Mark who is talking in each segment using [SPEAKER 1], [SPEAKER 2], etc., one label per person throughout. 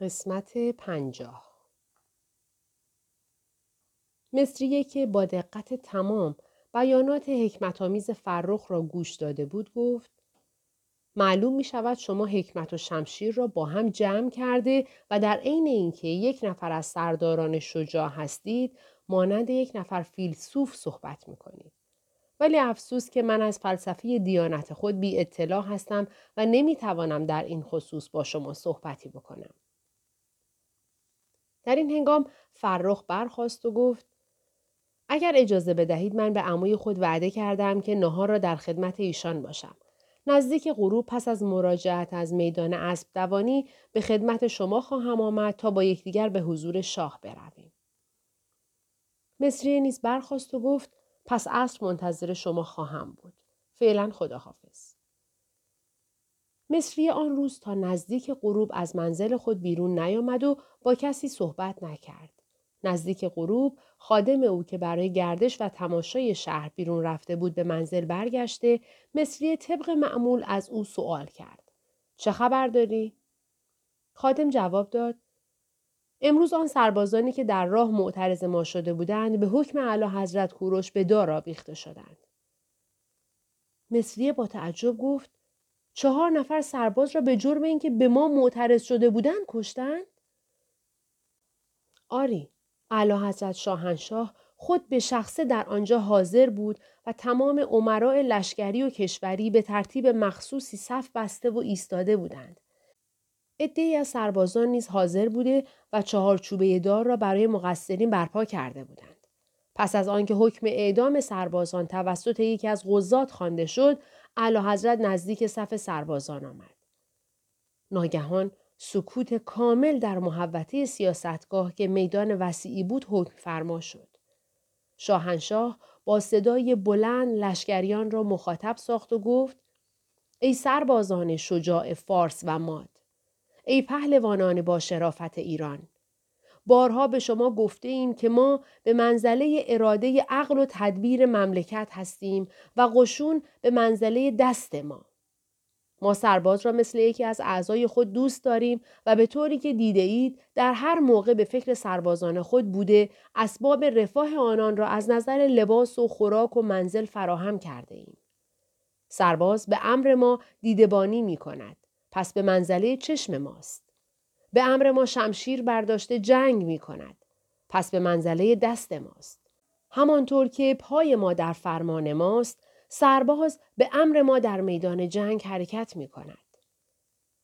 [SPEAKER 1] قسمت پنجاه مصریه که با دقت تمام بیانات حکمتآمیز فرخ را گوش داده بود گفت معلوم می شود شما حکمت و شمشیر را با هم جمع کرده و در عین اینکه یک نفر از سرداران شجاع هستید مانند یک نفر فیلسوف صحبت می کنید. ولی افسوس که من از فلسفه دیانت خود بی اطلاع هستم و نمی توانم در این خصوص با شما صحبتی بکنم. در این هنگام فرخ برخواست و گفت اگر اجازه بدهید من به عموی خود وعده کردم که نهار را در خدمت ایشان باشم. نزدیک غروب پس از مراجعت از میدان اسب دوانی به خدمت شما خواهم آمد تا با یکدیگر به حضور شاه برویم. مصری نیز برخواست و گفت پس عصر منتظر شما خواهم بود. فعلا خداحافظ. مصری آن روز تا نزدیک غروب از منزل خود بیرون نیامد و با کسی صحبت نکرد. نزدیک غروب خادم او که برای گردش و تماشای شهر بیرون رفته بود به منزل برگشته مصری طبق معمول از او سوال کرد. چه خبر داری؟ خادم جواب داد امروز آن سربازانی که در راه معترض ما شده بودند به حکم اعلی حضرت کوروش به دار آویخته شدند. مصریه با تعجب گفت چهار نفر سرباز را به جرم اینکه به ما معترض شده بودند کشتند؟ آری، اعلی حضرت شاهنشاه خود به شخصه در آنجا حاضر بود و تمام عمراء لشکری و کشوری به ترتیب مخصوصی صف بسته و ایستاده بودند. عدهای از سربازان نیز حاضر بوده و چهار چوبه دار را برای مقصرین برپا کرده بودند. پس از آنکه حکم اعدام سربازان توسط یکی از غزات خوانده شد، اعلی حضرت نزدیک صف سربازان آمد. ناگهان سکوت کامل در محوطه سیاستگاه که میدان وسیعی بود حکم فرما شد. شاهنشاه با صدای بلند لشکریان را مخاطب ساخت و گفت ای سربازان شجاع فارس و ماد ای پهلوانان با شرافت ایران بارها به شما گفته ایم که ما به منزله اراده عقل و تدبیر مملکت هستیم و قشون به منزله دست ما. ما سرباز را مثل یکی از اعضای خود دوست داریم و به طوری که دیده اید در هر موقع به فکر سربازان خود بوده اسباب رفاه آنان را از نظر لباس و خوراک و منزل فراهم کرده ایم. سرباز به امر ما دیدبانی می کند. پس به منزله چشم ماست. به امر ما شمشیر برداشته جنگ می کند. پس به منزله دست ماست. همانطور که پای ما در فرمان ماست، سرباز به امر ما در میدان جنگ حرکت می کند.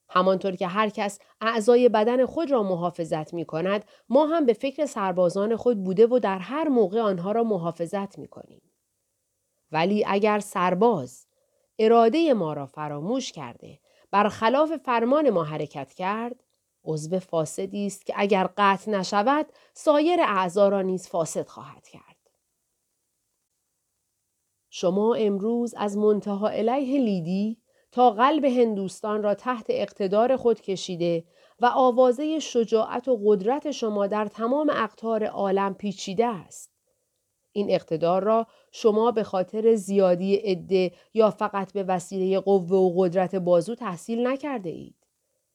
[SPEAKER 1] همانطور که هر کس اعضای بدن خود را محافظت می کند، ما هم به فکر سربازان خود بوده و در هر موقع آنها را محافظت می کنیم. ولی اگر سرباز اراده ما را فراموش کرده برخلاف فرمان ما حرکت کرد عضو فاسدی است که اگر قطع نشود سایر اعضا را نیز فاسد خواهد کرد شما امروز از منتها علیه لیدی تا قلب هندوستان را تحت اقتدار خود کشیده و آوازه شجاعت و قدرت شما در تمام اقطار عالم پیچیده است. این اقتدار را شما به خاطر زیادی عده یا فقط به وسیله قوه و قدرت بازو تحصیل نکرده اید.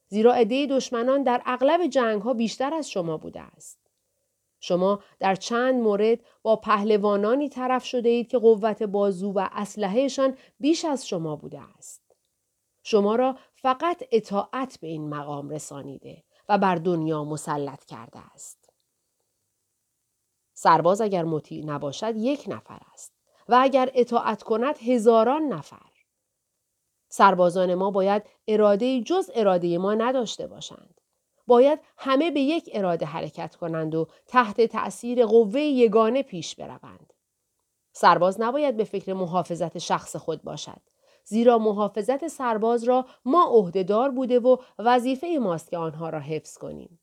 [SPEAKER 1] زیرا عده دشمنان در اغلب جنگ ها بیشتر از شما بوده است. شما در چند مورد با پهلوانانی طرف شده اید که قوت بازو و اسلحهشان بیش از شما بوده است. شما را فقط اطاعت به این مقام رسانیده و بر دنیا مسلط کرده است. سرباز اگر مطیع نباشد یک نفر است و اگر اطاعت کند هزاران نفر. سربازان ما باید اراده جز اراده ما نداشته باشند. باید همه به یک اراده حرکت کنند و تحت تأثیر قوه یگانه پیش بروند. سرباز نباید به فکر محافظت شخص خود باشد. زیرا محافظت سرباز را ما عهدهدار بوده و وظیفه ماست که آنها را حفظ کنیم.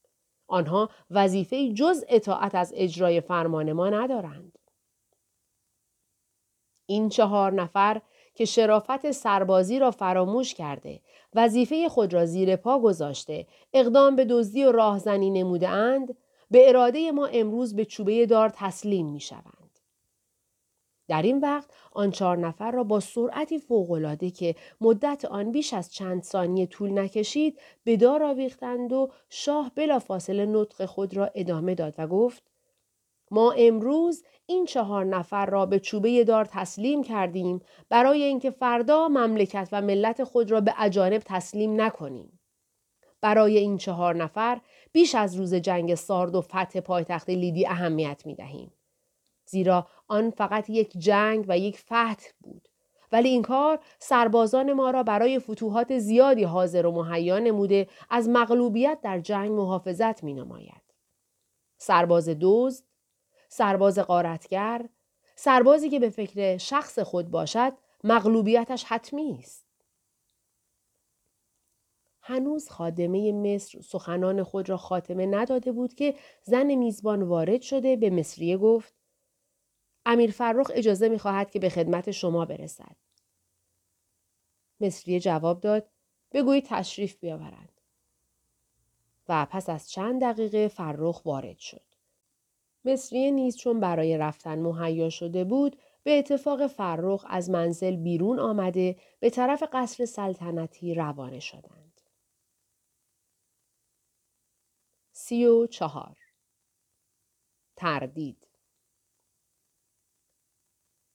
[SPEAKER 1] آنها وظیفه جز اطاعت از اجرای فرمان ما ندارند. این چهار نفر که شرافت سربازی را فراموش کرده وظیفه خود را زیر پا گذاشته اقدام به دزدی و راهزنی نموده اند به اراده ما امروز به چوبه دار تسلیم می شوند. در این وقت آن چهار نفر را با سرعتی فوقالعاده که مدت آن بیش از چند ثانیه طول نکشید به دار آویختند و شاه بلافاصله نطق خود را ادامه داد و گفت ما امروز این چهار نفر را به چوبه دار تسلیم کردیم برای اینکه فردا مملکت و ملت خود را به اجانب تسلیم نکنیم. برای این چهار نفر بیش از روز جنگ سارد و فتح پایتخت لیدی اهمیت می دهیم. زیرا آن فقط یک جنگ و یک فتح بود. ولی این کار سربازان ما را برای فتوحات زیادی حاضر و مهیا نموده از مغلوبیت در جنگ محافظت می نماید. سرباز دزد، سرباز قارتگر، سربازی که به فکر شخص خود باشد مغلوبیتش حتمی است. هنوز خادمه مصر سخنان خود را خاتمه نداده بود که زن میزبان وارد شده به مصریه گفت امیر فرخ اجازه می خواهد که به خدمت شما برسد. مصریه جواب داد بگویید تشریف بیاورند. و پس از چند دقیقه فرخ وارد شد. مصریه نیز چون برای رفتن مهیا شده بود به اتفاق فرخ از منزل بیرون آمده به طرف قصر سلطنتی روانه شدند. سی و چهار تردید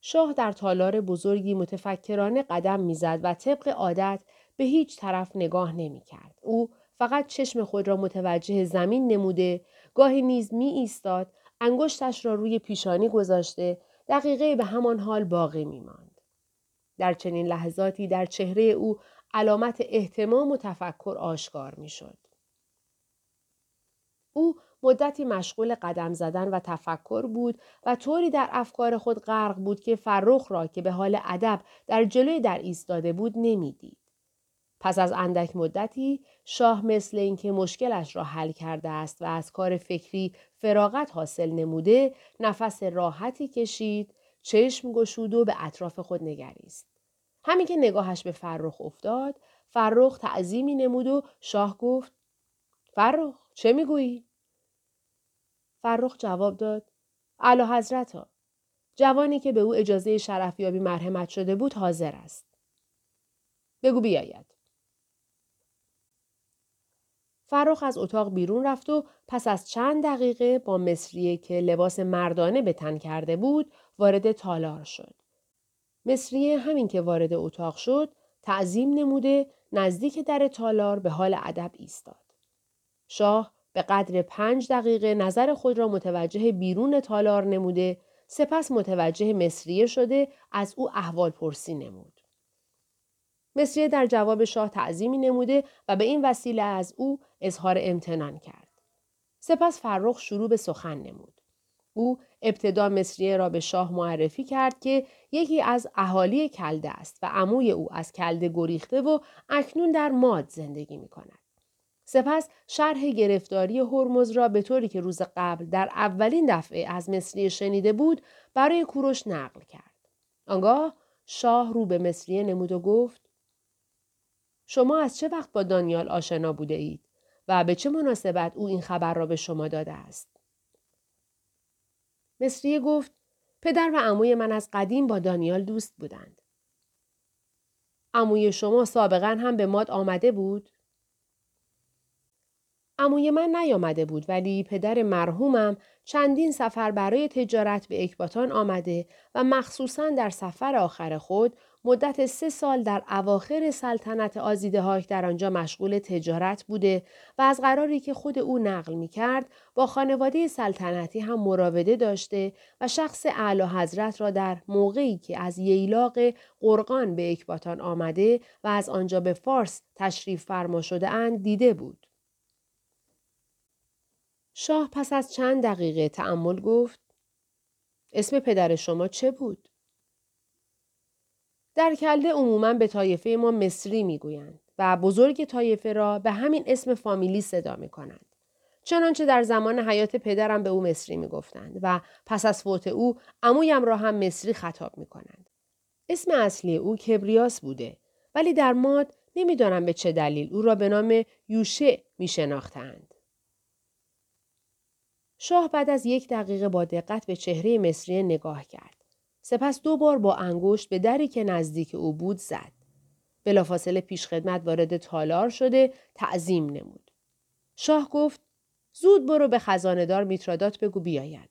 [SPEAKER 1] شاه در تالار بزرگی متفکرانه قدم می‌زد و طبق عادت به هیچ طرف نگاه نمی کرد. او فقط چشم خود را متوجه زمین نموده، گاهی نیز می ایستاد انگشتش را روی پیشانی گذاشته دقیقه به همان حال باقی می ماند. در چنین لحظاتی در چهره او علامت احتمام و تفکر آشکار می شد. او مدتی مشغول قدم زدن و تفکر بود و طوری در افکار خود غرق بود که فرخ را که به حال ادب در جلوی در ایستاده بود نمی‌دید. پس از اندک مدتی شاه مثل اینکه مشکلش را حل کرده است و از کار فکری فراغت حاصل نموده نفس راحتی کشید چشم گشود و به اطراف خود نگریست همین که نگاهش به فرخ افتاد فرخ تعظیمی نمود و شاه گفت فرخ چه می‌گویی فرخ جواب داد اعلی حضرت ها. جوانی که به او اجازه شرفیابی مرحمت شده بود حاضر است. بگو بیاید. فرخ از اتاق بیرون رفت و پس از چند دقیقه با مصریه که لباس مردانه به تن کرده بود وارد تالار شد. مصریه همین که وارد اتاق شد تعظیم نموده نزدیک در تالار به حال ادب ایستاد. شاه به قدر پنج دقیقه نظر خود را متوجه بیرون تالار نموده سپس متوجه مصریه شده از او احوال پرسی نمود. مصریه در جواب شاه تعظیمی نموده و به این وسیله از او اظهار امتنان کرد. سپس فرخ شروع به سخن نمود. او ابتدا مصریه را به شاه معرفی کرد که یکی از اهالی کلده است و عموی او از کلده گریخته و اکنون در ماد زندگی می کند. سپس شرح گرفتاری هرمز را به طوری که روز قبل در اولین دفعه از مصریه شنیده بود برای کوروش نقل کرد. آنگاه شاه رو به مصریه نمود و گفت شما از چه وقت با دانیال آشنا بوده اید و به چه مناسبت او این خبر را به شما داده است؟ مصریه گفت پدر و عموی من از قدیم با دانیال دوست بودند. عموی شما سابقا هم به ماد آمده بود؟ عموی من نیامده بود ولی پدر مرحومم چندین سفر برای تجارت به اکباتان آمده و مخصوصا در سفر آخر خود مدت سه سال در اواخر سلطنت آزیده در آنجا مشغول تجارت بوده و از قراری که خود او نقل می کرد با خانواده سلطنتی هم مراوده داشته و شخص اعلی حضرت را در موقعی که از ییلاق قرقان به اکباتان آمده و از آنجا به فارس تشریف فرما شده اند دیده بود. شاه پس از چند دقیقه تأمل گفت اسم پدر شما چه بود؟ در کلده عموما به طایفه ما مصری می‌گویند و بزرگ طایفه را به همین اسم فامیلی صدا می کنند. چنانچه در زمان حیات پدرم به او مصری می گفتند و پس از فوت او عمویم را هم مصری خطاب می کنند. اسم اصلی او کبریاس بوده ولی در ماد نمی‌دانم به چه دلیل او را به نام یوشه می شناختند. شاه بعد از یک دقیقه با دقت به چهره مصری نگاه کرد. سپس دو بار با انگشت به دری که نزدیک او بود زد. بلافاصله پیشخدمت وارد تالار شده تعظیم نمود. شاه گفت زود برو به خزاندار میترادات بگو بیاید.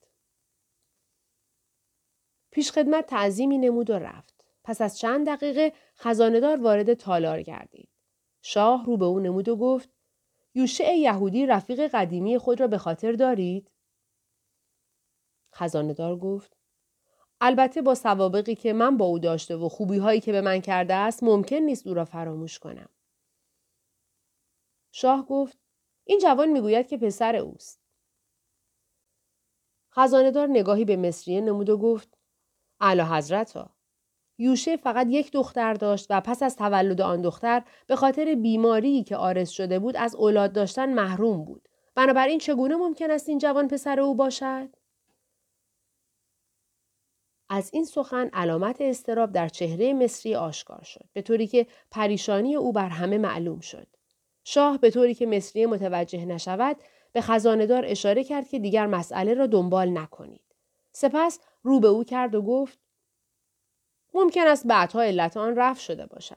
[SPEAKER 1] پیشخدمت تعظیمی نمود و رفت. پس از چند دقیقه خزاندار وارد تالار گردید. شاه رو به او نمود و گفت یوشع یهودی رفیق قدیمی خود را به خاطر دارید؟ خزاندار گفت البته با سوابقی که من با او داشته و خوبی هایی که به من کرده است ممکن نیست او را فراموش کنم. شاه گفت این جوان می‌گوید که پسر اوست. خزاندار نگاهی به مصریه نمود و گفت اعلی حضرت ها. یوشه فقط یک دختر داشت و پس از تولد آن دختر به خاطر بیماری که آرز شده بود از اولاد داشتن محروم بود. بنابراین چگونه ممکن است این جوان پسر او باشد؟ از این سخن علامت استراب در چهره مصری آشکار شد به طوری که پریشانی او بر همه معلوم شد. شاه به طوری که مصری متوجه نشود به خزاندار اشاره کرد که دیگر مسئله را دنبال نکنید. سپس رو به او کرد و گفت ممکن است بعدها علت آن رفت شده باشد.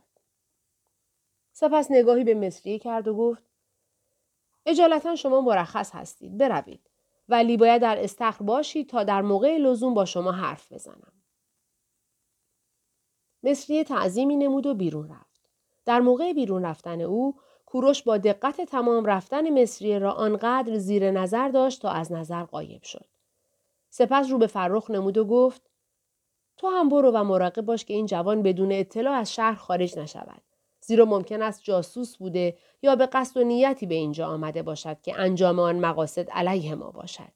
[SPEAKER 1] سپس نگاهی به مصری کرد و گفت اجالتا شما مرخص هستید بروید. ولی باید در استخر باشید تا در موقع لزوم با شما حرف بزنم. مصری تعظیمی نمود و بیرون رفت. در موقع بیرون رفتن او کوروش با دقت تمام رفتن مصری را آنقدر زیر نظر داشت تا از نظر قایب شد. سپس رو به فرخ نمود و گفت تو هم برو و مراقب باش که این جوان بدون اطلاع از شهر خارج نشود. زیرا ممکن است جاسوس بوده یا به قصد و نیتی به اینجا آمده باشد که انجام آن مقاصد علیه ما باشد.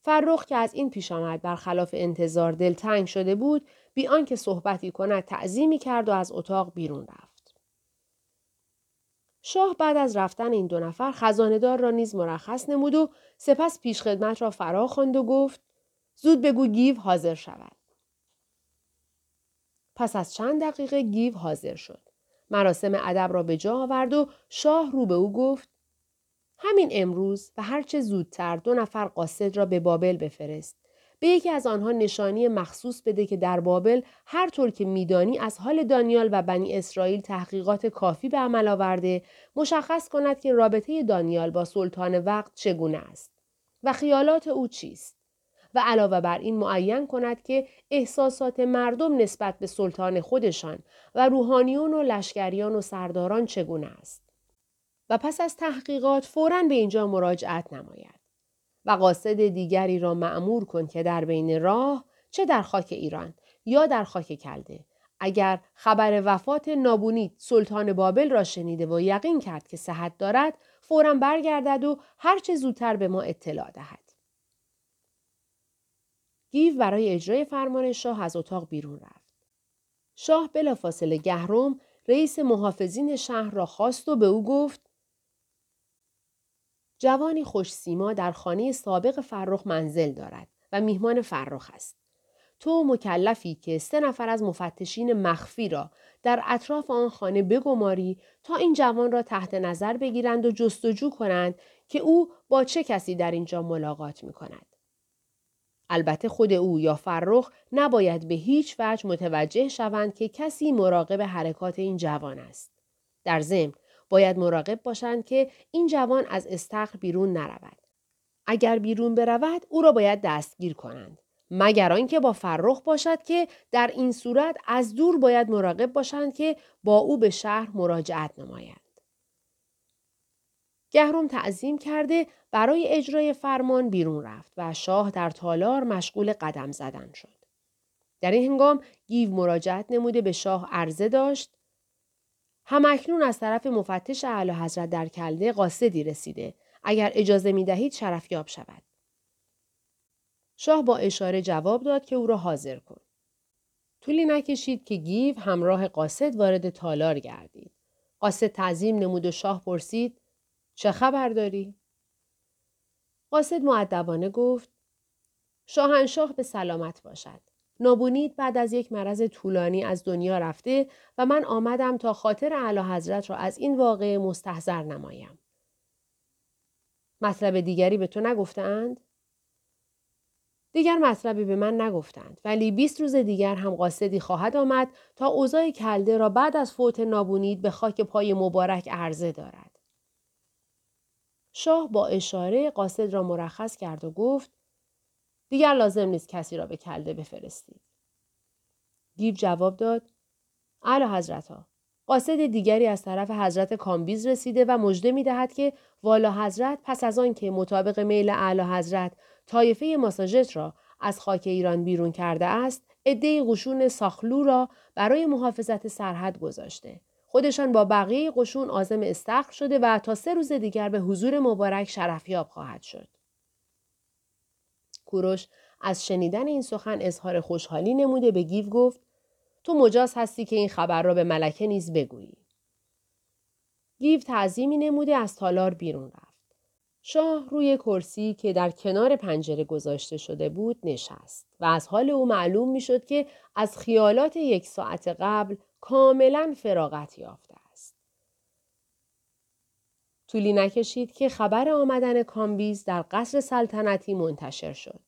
[SPEAKER 1] فرخ که از این پیش آمد برخلاف انتظار دلتنگ شده بود بی آنکه صحبتی کند تعظیمی کرد و از اتاق بیرون رفت. شاه بعد از رفتن این دو نفر خزاندار را نیز مرخص نمود و سپس پیشخدمت را فرا خواند و گفت زود بگو گیو حاضر شود. پس از چند دقیقه گیو حاضر شد. مراسم ادب را به جا آورد و شاه رو به او گفت همین امروز و هرچه زودتر دو نفر قاصد را به بابل بفرست. به یکی از آنها نشانی مخصوص بده که در بابل هر طور که میدانی از حال دانیال و بنی اسرائیل تحقیقات کافی به عمل آورده مشخص کند که رابطه دانیال با سلطان وقت چگونه است و خیالات او چیست و علاوه بر این معین کند که احساسات مردم نسبت به سلطان خودشان و روحانیون و لشکریان و سرداران چگونه است. و پس از تحقیقات فوراً به اینجا مراجعت نماید. و قاصد دیگری را معمور کن که در بین راه چه در خاک ایران یا در خاک کلده اگر خبر وفات نابونید سلطان بابل را شنیده و یقین کرد که صحت دارد فورا برگردد و هرچه زودتر به ما اطلاع دهد گیو برای اجرای فرمان شاه از اتاق بیرون رفت. شاه بلافاصله گهرم رئیس محافظین شهر را خواست و به او گفت جوانی خوش سیما در خانه سابق فرخ منزل دارد و میهمان فرخ است. تو مکلفی که سه نفر از مفتشین مخفی را در اطراف آن خانه بگماری تا این جوان را تحت نظر بگیرند و جستجو کنند که او با چه کسی در اینجا ملاقات می کند. البته خود او یا فرخ نباید به هیچ وجه متوجه شوند که کسی مراقب حرکات این جوان است. در ضمن باید مراقب باشند که این جوان از استخر بیرون نرود. اگر بیرون برود او را باید دستگیر کنند. مگر آنکه با فرخ باشد که در این صورت از دور باید مراقب باشند که با او به شهر مراجعت نمایند. گهرم تعظیم کرده برای اجرای فرمان بیرون رفت و شاه در تالار مشغول قدم زدن شد. در این هنگام گیو مراجعت نموده به شاه عرضه داشت همکنون از طرف مفتش اعلی حضرت در کلده قاصدی رسیده اگر اجازه می دهید شرفیاب شود. شاه با اشاره جواب داد که او را حاضر کن. طولی نکشید که گیو همراه قاصد وارد تالار گردید. قاصد تعظیم نمود و شاه پرسید چه خبر داری؟ قاصد معدبانه گفت شاهنشاه به سلامت باشد. نابونید بعد از یک مرض طولانی از دنیا رفته و من آمدم تا خاطر اعلی حضرت را از این واقعه مستحضر نمایم. مطلب دیگری به تو نگفتند؟ دیگر مطلبی به من نگفتند ولی 20 روز دیگر هم قاصدی خواهد آمد تا اوضاع کلده را بعد از فوت نابونید به خاک پای مبارک عرضه دارد. شاه با اشاره قاصد را مرخص کرد و گفت دیگر لازم نیست کسی را به کلده بفرستید. گیو جواب داد اعلی حضرتا قاصد دیگری از طرف حضرت کامبیز رسیده و مژده می دهد که والا حضرت پس از آن که مطابق میل اعلی حضرت طایفه ماساژت را از خاک ایران بیرون کرده است عده قشون ساخلو را برای محافظت سرحد گذاشته خودشان با بقیه قشون آزم استخر شده و تا سه روز دیگر به حضور مبارک شرفیاب خواهد شد کوروش از شنیدن این سخن اظهار خوشحالی نموده به گیو گفت تو مجاز هستی که این خبر را به ملکه نیز بگویی. گیو تعظیمی نموده از تالار بیرون رفت. شاه روی کرسی که در کنار پنجره گذاشته شده بود نشست و از حال او معلوم می‌شد که از خیالات یک ساعت قبل کاملا فراغت یافته است. طولی نکشید که خبر آمدن کامبیز در قصر سلطنتی منتشر شد.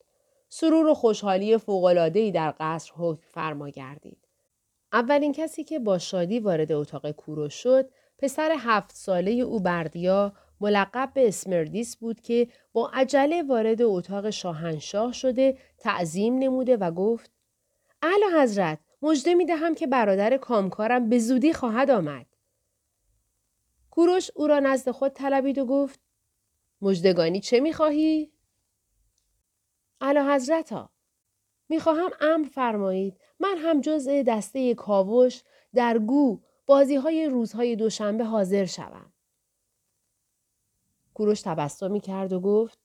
[SPEAKER 1] سرور و خوشحالی فوق‌العاده‌ای در قصر حکم فرما گردید. اولین کسی که با شادی وارد اتاق کوروش شد پسر هفت ساله او بردیا ملقب به اسمردیس بود که با عجله وارد اتاق شاهنشاه شده تعظیم نموده و گفت اعلی حضرت مژده می دهم که برادر کامکارم به زودی خواهد آمد. کوروش او را نزد خود طلبید و گفت مجدگانی چه می خواهی؟ اعلی حضرت ها می‌خواهم امر فرمایید من هم جزء دسته کاوش در گو بازی های روزهای دوشنبه حاضر شوم. کوروش تبسمی کرد و گفت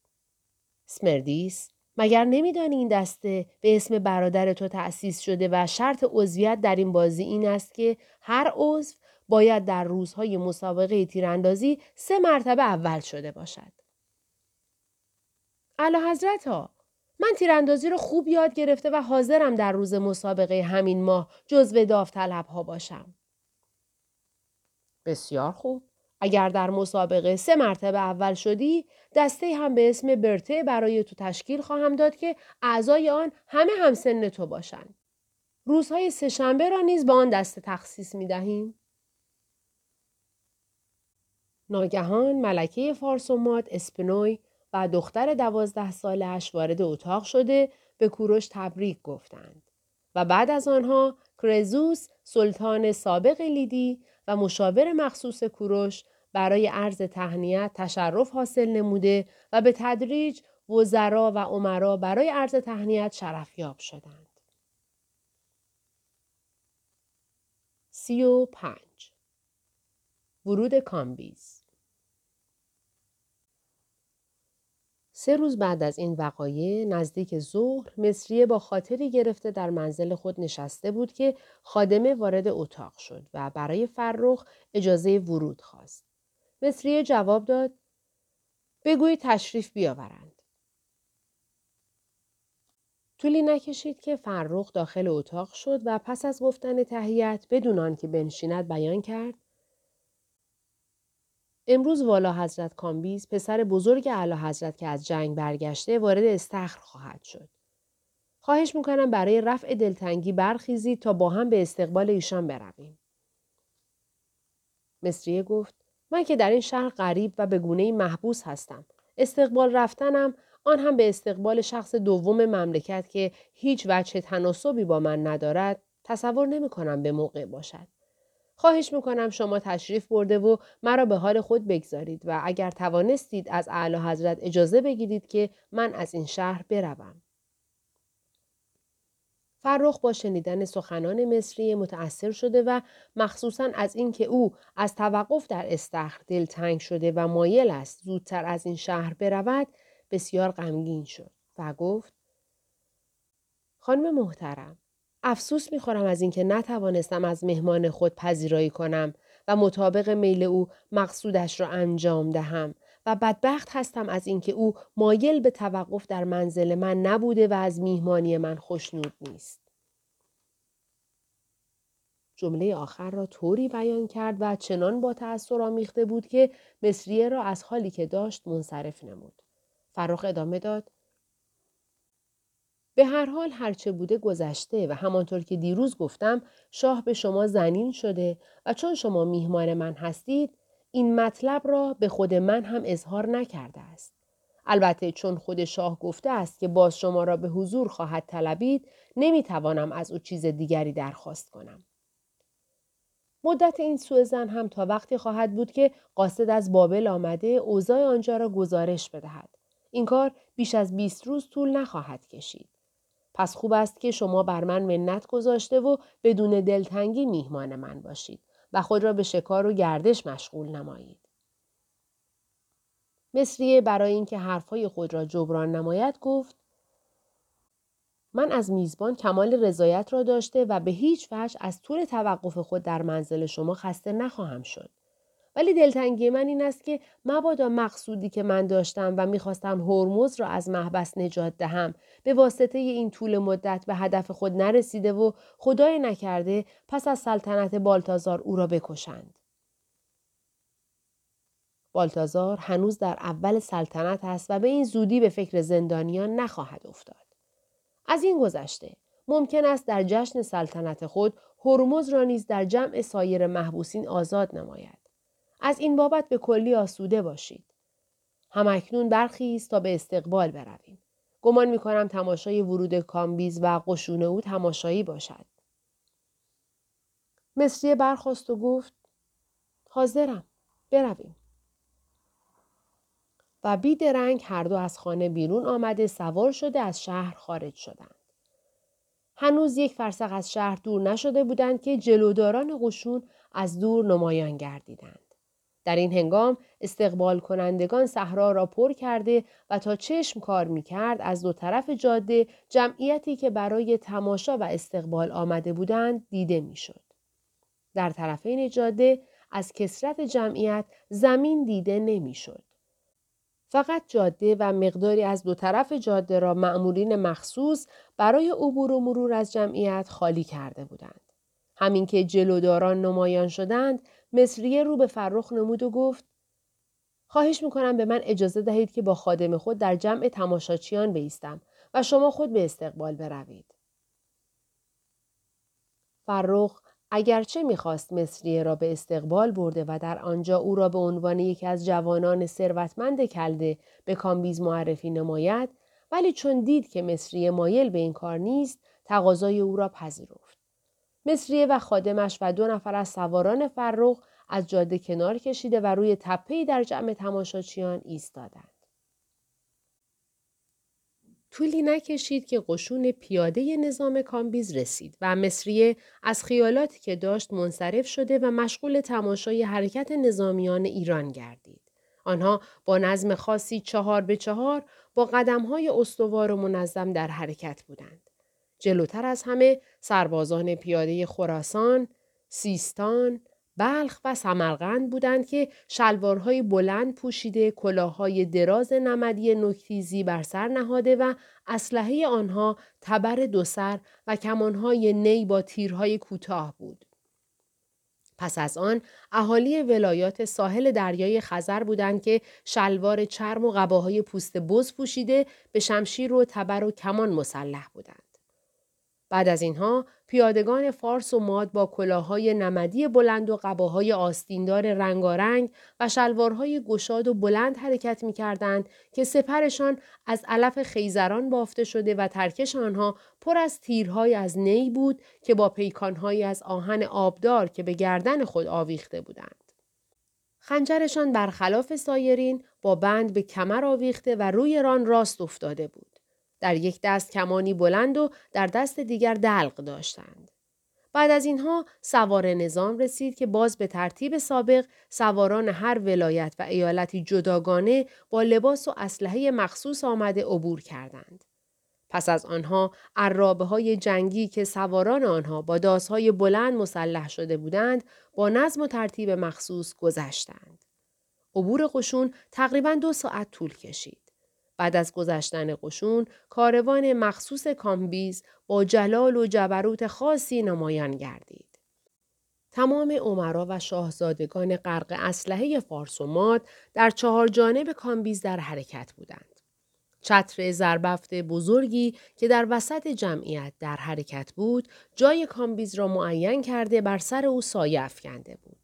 [SPEAKER 1] سمردیس مگر نمیدانی این دسته به اسم برادر تو تأسیس شده و شرط عضویت در این بازی این است که هر عضو باید در روزهای مسابقه تیراندازی سه مرتبه اول شده باشد. اعلی حضرت ها من تیراندازی رو خوب یاد گرفته و حاضرم در روز مسابقه همین ماه جزو داوطلب ها باشم. بسیار خوب. اگر در مسابقه سه مرتبه اول شدی دسته هم به اسم برته برای تو تشکیل خواهم داد که اعضای آن همه هم سن تو باشند. روزهای سهشنبه را نیز به آن دسته تخصیص می دهیم. ناگهان ملکه فارسومات اسپنوی و دختر دوازده سالش وارد اتاق شده به کوروش تبریک گفتند و بعد از آنها کرزوس سلطان سابق لیدی و مشاور مخصوص کوروش برای عرض تهنیت تشرف حاصل نموده و به تدریج وزرا و امرا برای عرض تهنیت شرفیاب شدند. سی و پنج ورود کامبیز سه روز بعد از این وقایع نزدیک ظهر مصریه با خاطری گرفته در منزل خود نشسته بود که خادمه وارد اتاق شد و برای فرخ اجازه ورود خواست. مصریه جواب داد بگویید تشریف بیاورند. طولی نکشید که فرخ داخل اتاق شد و پس از گفتن تهیت بدون آنکه بنشیند بیان کرد امروز والا حضرت کامبیز پسر بزرگ اعلی حضرت که از جنگ برگشته وارد استخر خواهد شد. خواهش می‌کنم برای رفع دلتنگی برخیزید تا با هم به استقبال ایشان برویم. مصریه گفت من که در این شهر غریب و به گونه محبوس هستم. استقبال رفتنم آن هم به استقبال شخص دوم مملکت که هیچ وجه تناسبی با من ندارد تصور نمی کنم به موقع باشد. خواهش می‌کنم شما تشریف برده و مرا به حال خود بگذارید و اگر توانستید از اعلی حضرت اجازه بگیرید که من از این شهر بروم. فرخ با شنیدن سخنان مصری متأثر شده و مخصوصا از اینکه او از توقف در استخر دلتنگ شده و مایل است زودتر از این شهر برود بسیار غمگین شد و گفت خانم محترم افسوس می‌خورم از اینکه نتوانستم از مهمان خود پذیرایی کنم و مطابق میل او مقصودش را انجام دهم و بدبخت هستم از اینکه او مایل به توقف در منزل من نبوده و از میهمانی من خوشنود نیست. جمله آخر را طوری بیان کرد و چنان با تأثیر آمیخته بود که مصریه را از حالی که داشت منصرف نمود. فرخ ادامه داد به هر حال هرچه بوده گذشته و همانطور که دیروز گفتم شاه به شما زنین شده و چون شما میهمان من هستید این مطلب را به خود من هم اظهار نکرده است. البته چون خود شاه گفته است که باز شما را به حضور خواهد طلبید نمی‌توانم از او چیز دیگری درخواست کنم. مدت این سوء زن هم تا وقتی خواهد بود که قاصد از بابل آمده اوضاع آنجا را گزارش بدهد. این کار بیش از 20 روز طول نخواهد کشید. پس خوب است که شما بر من منت گذاشته و بدون دلتنگی میهمان من باشید و خود را به شکار و گردش مشغول نمایید. مصریه برای اینکه حرفهای خود را جبران نماید گفت من از میزبان کمال رضایت را داشته و به هیچ وجه از طول توقف خود در منزل شما خسته نخواهم شد. ولی دلتنگی من این است که مبادا مقصودی که من داشتم و می‌خواستم هرمز را از محبس نجات دهم به واسطه این طول مدت به هدف خود نرسیده و خدای نکرده پس از سلطنت بالتازار او را بکشند. بالتازار هنوز در اول سلطنت است و به این زودی به فکر زندانیان نخواهد افتاد. از این گذشته ممکن است در جشن سلطنت خود هرمز را نیز در جمع سایر محبوسین آزاد نماید. از این بابت به کلی آسوده باشید. همکنون برخیز تا به استقبال برویم. گمان می کنم تماشای ورود کامبیز و قشون او تماشایی باشد. مصریه برخواست و گفت حاضرم. برویم. و بیدرنگ هر دو از خانه بیرون آمده سوار شده از شهر خارج شدند. هنوز یک فرسخ از شهر دور نشده بودند که جلوداران قشون از دور نمایان گردیدند. در این هنگام استقبال کنندگان صحرا را پر کرده و تا چشم کار می کرد از دو طرف جاده جمعیتی که برای تماشا و استقبال آمده بودند دیده می شد. در طرفین جاده از کسرت جمعیت زمین دیده نمی شد. فقط جاده و مقداری از دو طرف جاده را معمولین مخصوص برای عبور و مرور از جمعیت خالی کرده بودند. همین که جلوداران نمایان شدند، مصریه رو به فرخ نمود و گفت خواهش می‌کنم به من اجازه دهید که با خادم خود در جمع تماشاچیان بیستم و شما خود به استقبال بروید. فرخ اگرچه می‌خواست مصریه را به استقبال برده و در آنجا او را به عنوان یکی از جوانان ثروتمند کلده به کامبیز معرفی نماید ولی چون دید که مصریه مایل به این کار نیست تقاضای او را پذیرفت مصریه و خادمش و دو نفر از سواران فرخ از جاده کنار کشیده و روی تپه‌ای در جمع تماشاچیان ایستادند طولی نکشید که قشون پیاده نظام کامبیز رسید و مصریه از خیالاتی که داشت منصرف شده و مشغول تماشای حرکت نظامیان ایران گردید. آنها با نظم خاصی چهار به چهار با قدمهای استوار و منظم در حرکت بودند. جلوتر از همه سربازان پیاده خراسان، سیستان، بلخ و سمرقند بودند که شلوارهای بلند پوشیده کلاههای دراز نمدی نکتیزی بر سر نهاده و اسلحه آنها تبر دو سر و کمانهای نی با تیرهای کوتاه بود. پس از آن اهالی ولایات ساحل دریای خزر بودند که شلوار چرم و قباهای پوست بز پوشیده به شمشیر و تبر و کمان مسلح بودند. بعد از اینها پیادگان فارس و ماد با کلاههای نمدی بلند و قباهای آستیندار رنگارنگ و شلوارهای گشاد و بلند حرکت می کردند که سپرشان از علف خیزران بافته شده و ترکش آنها پر از تیرهای از نی بود که با پیکانهایی از آهن آبدار که به گردن خود آویخته بودند. خنجرشان برخلاف سایرین با بند به کمر آویخته و روی ران راست افتاده بود. در یک دست کمانی بلند و در دست دیگر دلق داشتند. بعد از اینها سوار نظام رسید که باز به ترتیب سابق سواران هر ولایت و ایالتی جداگانه با لباس و اسلحه مخصوص آمده عبور کردند. پس از آنها عرابه های جنگی که سواران آنها با داس‌های بلند مسلح شده بودند با نظم و ترتیب مخصوص گذشتند. عبور قشون تقریبا دو ساعت طول کشید. بعد از گذشتن قشون کاروان مخصوص کامبیز با جلال و جبروت خاصی نمایان گردید. تمام امرا و شاهزادگان غرق اسلحه فارس و ماد در چهار جانب کامبیز در حرکت بودند. چتر زربفت بزرگی که در وسط جمعیت در حرکت بود جای کامبیز را معین کرده بر سر او سایه افکنده بود.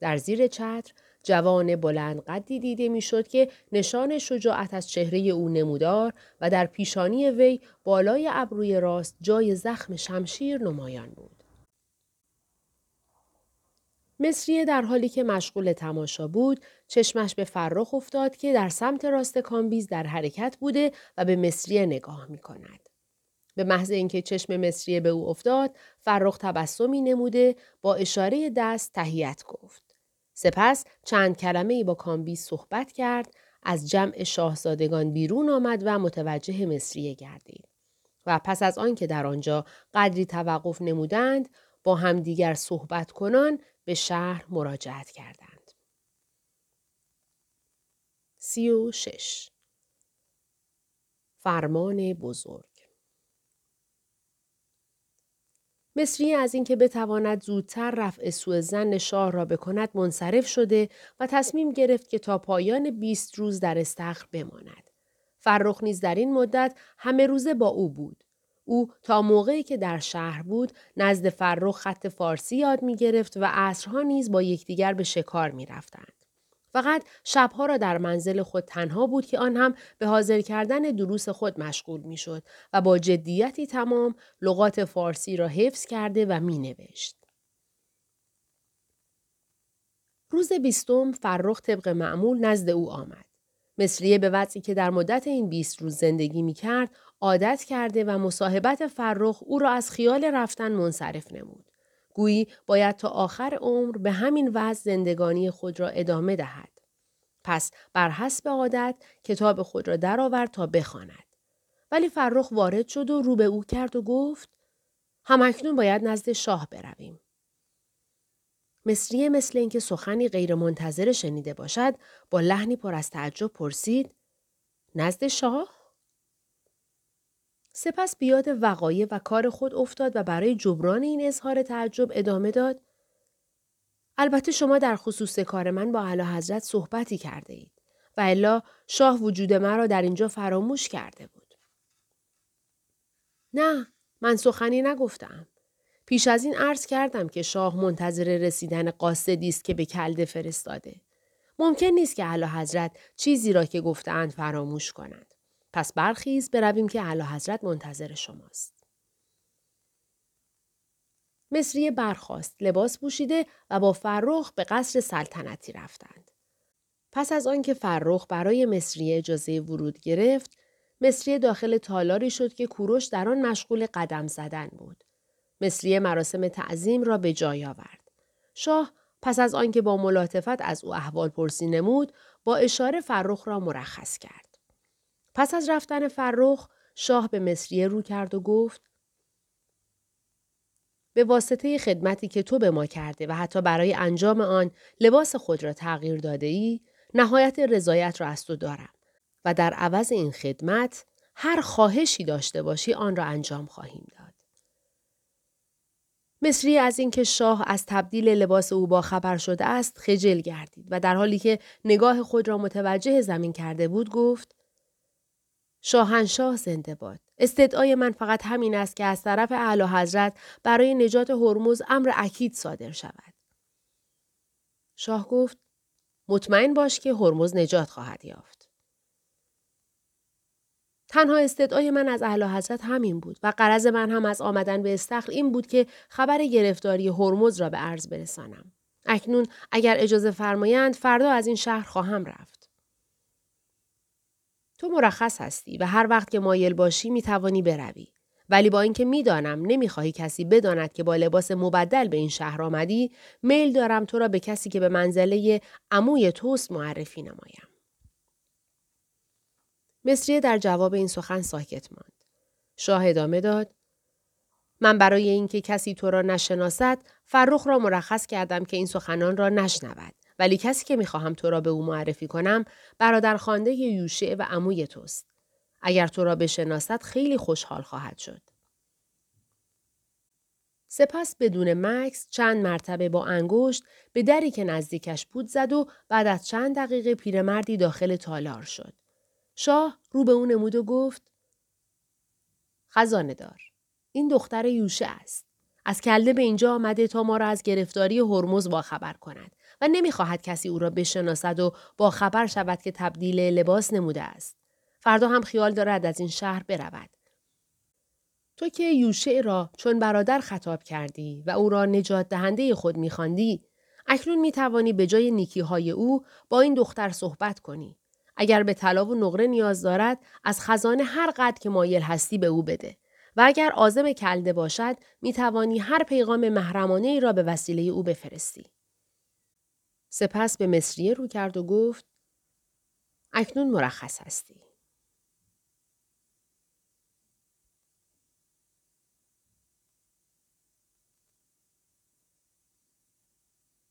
[SPEAKER 1] در زیر چتر جوان بلند قدی دیده می‌شد که نشان شجاعت از چهره او نمودار و در پیشانی وی بالای ابروی راست جای زخم شمشیر نمایان بود. مصریه در حالی که مشغول تماشا بود چشمش به فرخ افتاد که در سمت راست کامبیز در حرکت بوده و به مصریه نگاه می کند. به محض اینکه چشم مصریه به او افتاد فرخ تبسمی نموده با اشاره دست تهنیت گفت. سپس چند کلمه ای با کامبیز صحبت کرد از جمع شاهزادگان بیرون آمد و متوجه مصریه گردید. و پس از آنکه در آنجا قدری توقف نمودند با همدیگر صحبت کنان به شهر مراجعت کردند. سی و شش فرمان بزرگ مصری از اینکه بتواند زودتر رفع سوء زن شاه را بکند منصرف شده و تصمیم گرفت که تا پایان 20 روز در استخر بماند. فرخ نیز در این مدت همه روزه با او بود. او تا موقعی که در شهر بود نزد فرخ خط فارسی یاد می گرفت و عصرها نیز با یکدیگر به شکار می رفتند. فقط شبها را در منزل خود تنها بود که آن هم به حاضر کردن دروس خود مشغول می شد و با جدیتی تمام لغات فارسی را حفظ کرده و می نوشت. روز بیستم فرخ طبق معمول نزد او آمد. مصریه به وضعی که در مدت این بیست روز زندگی می کرد عادت کرده و مصاحبت فرخ او را از خیال رفتن منصرف نمود. گویی باید تا آخر عمر به همین وضع زندگانی خود را ادامه دهد. پس بر حسب عادت کتاب خود را درآورد تا بخواند. ولی فرخ وارد شد و رو به او کرد و گفت همکنون باید نزد شاه برویم. مصریه مثل اینکه سخنی غیر منتظر شنیده باشد با لحنی پر از تعجب پرسید نزد شاه؟ سپس بیاد وقایع و کار خود افتاد و برای جبران این اظهار تعجب ادامه داد البته شما در خصوص کار من با اعلی حضرت صحبتی کرده اید و الا شاه وجود مرا در اینجا فراموش کرده بود. نه من سخنی نگفتم. پیش از این عرض کردم که شاه منتظر رسیدن قاصدی است که به کلده فرستاده. ممکن نیست که اعلی حضرت چیزی را که گفتهاند فراموش کنند. پس برخیز برویم که اعلی حضرت منتظر شماست. مصریه برخواست لباس پوشیده و با فرخ به قصر سلطنتی رفتند. پس از آنکه فرخ برای مصریه اجازه ورود گرفت، مصریه داخل تالاری شد که کوروش در آن مشغول قدم زدن بود. مصریه مراسم تعظیم را به جای آورد. شاه پس از آنکه با ملاطفت از او احوال پرسی نمود، با اشاره فرخ را مرخص کرد. پس از رفتن فرخ شاه به مصریه رو کرد و گفت به واسطه خدمتی که تو به ما کرده و حتی برای انجام آن لباس خود را تغییر داده ای نهایت رضایت را از تو دارم و در عوض این خدمت هر خواهشی داشته باشی آن را انجام خواهیم داد. مصری از اینکه شاه از تبدیل لباس او با خبر شده است خجل گردید و در حالی که نگاه خود را متوجه زمین کرده بود گفت شاهنشاه زنده باد. استدعای من فقط همین است که از طرف اعلی حضرت برای نجات هرمز امر اکید صادر شود. شاه گفت مطمئن باش که هرمز نجات خواهد یافت. تنها استدعای من از اعلی حضرت همین بود و قرض من هم از آمدن به استخر این بود که خبر گرفتاری هرمز را به عرض برسانم. اکنون اگر اجازه فرمایند فردا از این شهر خواهم رفت. تو مرخص هستی و هر وقت که مایل باشی می توانی بروی. ولی با اینکه می‌دانم نمی‌خواهی کسی بداند که با لباس مبدل به این شهر آمدی میل دارم تو را به کسی که به منزله عموی توست معرفی نمایم. مصریه در جواب این سخن ساکت ماند. شاه ادامه داد من برای اینکه کسی تو را نشناسد فرخ را مرخص کردم که این سخنان را نشنود. ولی کسی که می‌خواهم تو را به او معرفی کنم برادر خانده یوشع و عموی توست. اگر تو را بشناسد خیلی خوشحال خواهد شد. سپس بدون مکس چند مرتبه با انگشت به دری که نزدیکش بود زد و بعد از چند دقیقه پیرمردی داخل تالار شد. شاه رو به او نمود و گفت خزانه دار. این دختر یوشه است. از کلده به اینجا آمده تا ما را از گرفتاری هرمز با خبر کند و نمی‌خواهد کسی او را بشناسد و با خبر شود که تبدیل لباس نموده است. فردا هم خیال دارد از این شهر برود. تو که یوشع را چون برادر خطاب کردی و او را نجات دهنده خود میخواندی اکنون می توانی به جای نیکی های او با این دختر صحبت کنی. اگر به طلا و نقره نیاز دارد از خزانه هر قد که مایل هستی به او بده. و اگر عازم کلده باشد می توانی هر پیغام محرمانه ای را به وسیله او بفرستی. سپس به مصریه رو کرد و گفت اکنون مرخص هستی.